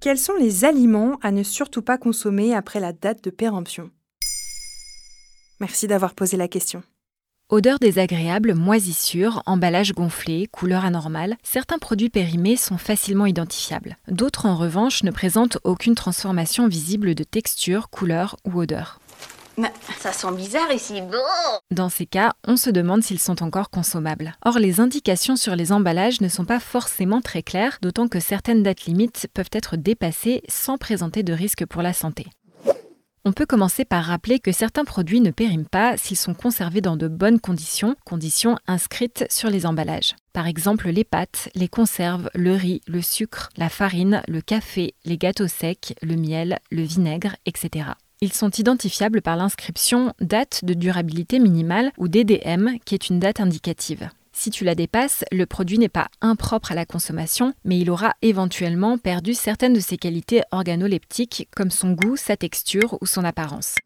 Quels sont les aliments à ne surtout pas consommer après la date de péremption? Merci d'avoir posé la question. Odeur désagréable, moisissure, emballage gonflé, couleur anormale, certains produits périmés sont facilement identifiables. D'autres, en revanche, ne présentent aucune transformation visible de texture, couleur ou odeur. Ça sent bizarre ici. Dans ces cas, on se demande s'ils sont encore consommables. Or, les indications sur les emballages ne sont pas forcément très claires, d'autant que certaines dates limites peuvent être dépassées sans présenter de risque pour la santé. On peut commencer par rappeler que certains produits ne périment pas s'ils sont conservés dans de bonnes conditions, conditions inscrites sur les emballages. Par exemple les pâtes, les conserves, le riz, le sucre, la farine, le café, les gâteaux secs, le miel, le vinaigre, etc. Ils sont identifiables par l'inscription date de durabilité minimale ou DDM, qui est une date indicative. Si tu la dépasses, le produit n'est pas impropre à la consommation, mais il aura éventuellement perdu certaines de ses qualités organoleptiques comme son goût, sa texture ou son apparence.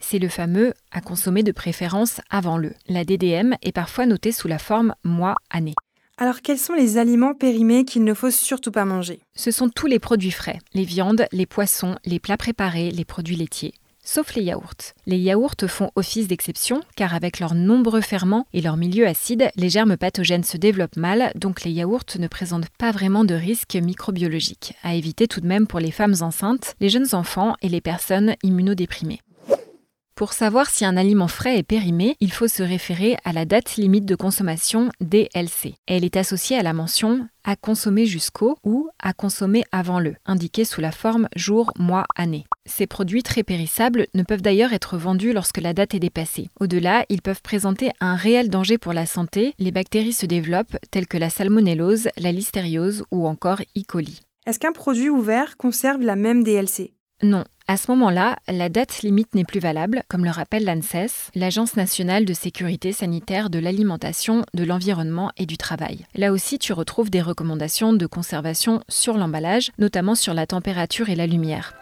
C'est le fameux à consommer de préférence avant le. La DDM est parfois notée sous la forme mois-année. Alors quels sont les aliments périmés qu'il ne faut surtout pas manger? Ce sont tous les produits frais, les viandes, les poissons, les plats préparés, les produits laitiers sauf les yaourts. Les yaourts font office d'exception car avec leurs nombreux ferments et leur milieu acide, les germes pathogènes se développent mal, donc les yaourts ne présentent pas vraiment de risque microbiologique. À éviter tout de même pour les femmes enceintes, les jeunes enfants et les personnes immunodéprimées. Pour savoir si un aliment frais est périmé, il faut se référer à la date limite de consommation DLC. Elle est associée à la mention à consommer jusqu'au ou à consommer avant le, indiquée sous la forme jour, mois, année. Ces produits très périssables ne peuvent d'ailleurs être vendus lorsque la date est dépassée. Au-delà, ils peuvent présenter un réel danger pour la santé. Les bactéries se développent, telles que la salmonellose, la listériose ou encore E. coli. Est-ce qu'un produit ouvert conserve la même DLC Non, à ce moment-là, la date limite n'est plus valable, comme le rappelle l'ANSES, l'Agence nationale de sécurité sanitaire de l'alimentation, de l'environnement et du travail. Là aussi, tu retrouves des recommandations de conservation sur l'emballage, notamment sur la température et la lumière.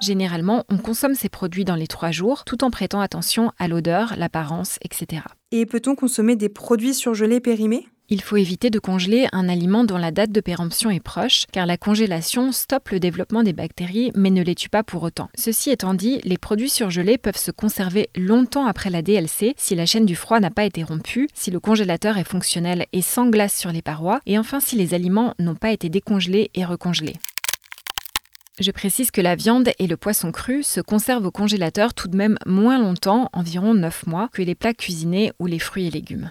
Généralement, on consomme ces produits dans les trois jours, tout en prêtant attention à l'odeur, l'apparence, etc. Et peut-on consommer des produits surgelés périmés? Il faut éviter de congeler un aliment dont la date de péremption est proche, car la congélation stoppe le développement des bactéries mais ne les tue pas pour autant. Ceci étant dit, les produits surgelés peuvent se conserver longtemps après la DLC si la chaîne du froid n'a pas été rompue, si le congélateur est fonctionnel et sans glace sur les parois, et enfin si les aliments n'ont pas été décongelés et recongelés. Je précise que la viande et le poisson cru se conservent au congélateur tout de même moins longtemps, environ 9 mois, que les plats cuisinés ou les fruits et légumes.